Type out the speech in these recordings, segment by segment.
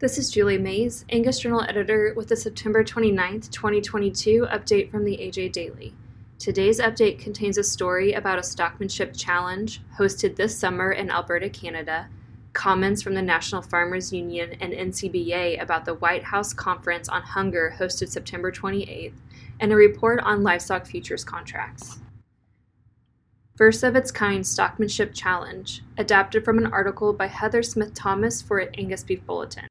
This is Julie Mays, Angus Journal editor, with the September 29, 2022 update from the AJ Daily. Today's update contains a story about a stockmanship challenge hosted this summer in Alberta, Canada, comments from the National Farmers Union and NCBA about the White House Conference on Hunger hosted September 28th, and a report on livestock futures contracts. First of its kind stockmanship challenge, adapted from an article by Heather Smith Thomas for Angus Beef Bulletin.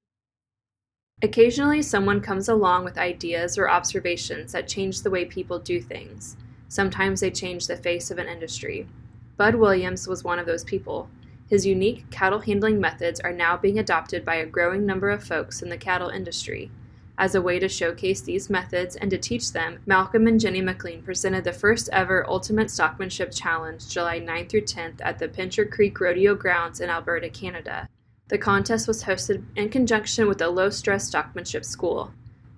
Occasionally, someone comes along with ideas or observations that change the way people do things. Sometimes they change the face of an industry. Bud Williams was one of those people. His unique cattle handling methods are now being adopted by a growing number of folks in the cattle industry. As a way to showcase these methods and to teach them, Malcolm and Jenny McLean presented the first ever Ultimate Stockmanship Challenge July 9 through 10th at the Pincher Creek Rodeo Grounds in Alberta, Canada. The contest was hosted in conjunction with the Low Stress Stockmanship School.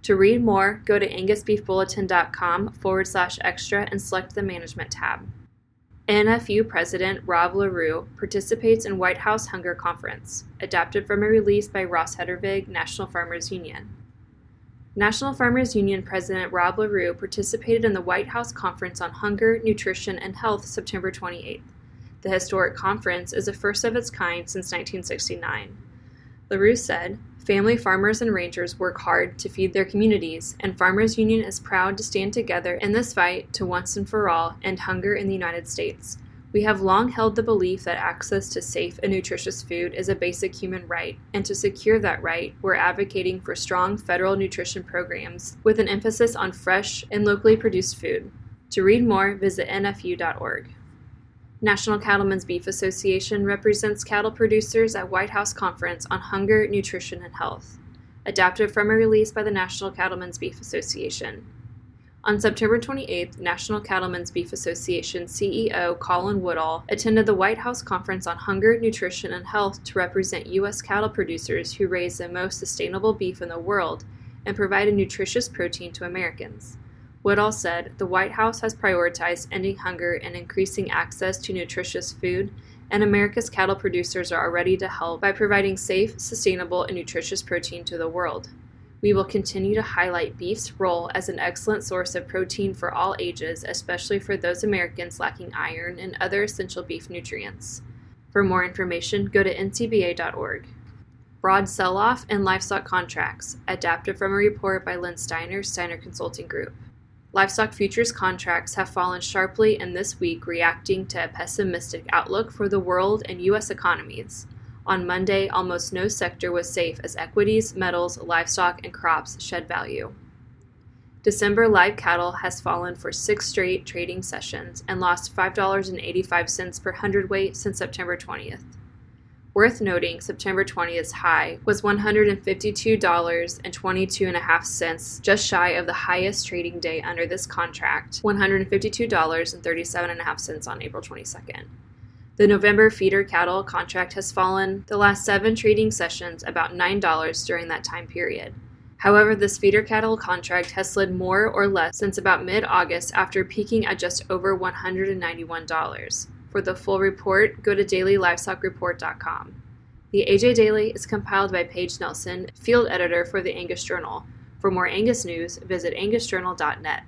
To read more, go to angusbeefbulletin.com forward slash extra and select the Management tab. NFU President Rob Larew participates in White House Hunger Conference, adapted from a release by Ross Hedervig, National Farmers Union. National Farmers Union President Rob Larew participated in the White House Conference on Hunger, Nutrition, and Health September 28th. The historic conference is the first of its kind since 1969. Larew said, Family farmers and rangers work hard to feed their communities, and Farmers Union is proud to stand together in this fight to once and for all end hunger in the United States. We have long held the belief that access to safe and nutritious food is a basic human right, and to secure that right, we're advocating for strong federal nutrition programs with an emphasis on fresh and locally produced food. To read more, visit nfu.org. National Cattlemen's Beef Association represents cattle producers at White House Conference on Hunger, Nutrition, and Health. Adapted from a release by the National Cattlemen's Beef Association. On September 28th, National Cattlemen's Beef Association CEO Colin Woodall attended the White House Conference on Hunger, Nutrition, and Health to represent U.S. cattle producers who raise the most sustainable beef in the world and provide a nutritious protein to Americans. Woodall said the White House has prioritized ending hunger and increasing access to nutritious food, and America's cattle producers are ready to help by providing safe, sustainable, and nutritious protein to the world. We will continue to highlight beef's role as an excellent source of protein for all ages, especially for those Americans lacking iron and other essential beef nutrients. For more information, go to ncba.org. Broad sell off and livestock contracts, adapted from a report by Len Steiner, Steiner Consulting Group. Livestock futures contracts have fallen sharply in this week, reacting to a pessimistic outlook for the world and U.S. economies. On Monday, almost no sector was safe as equities, metals, livestock, and crops shed value. December live cattle has fallen for six straight trading sessions and lost $5.85 per hundredweight since September 20th. Worth noting, September 20th's high was $152.22.5, just shy of the highest trading day under this contract, $152.37.5 on April 22nd. The November feeder cattle contract has fallen the last seven trading sessions about $9 during that time period. However, this feeder cattle contract has slid more or less since about mid August after peaking at just over $191. For the full report, go to dailylivestockreport.com. The AJ Daily is compiled by Paige Nelson, field editor for the Angus Journal. For more Angus news, visit angusjournal.net.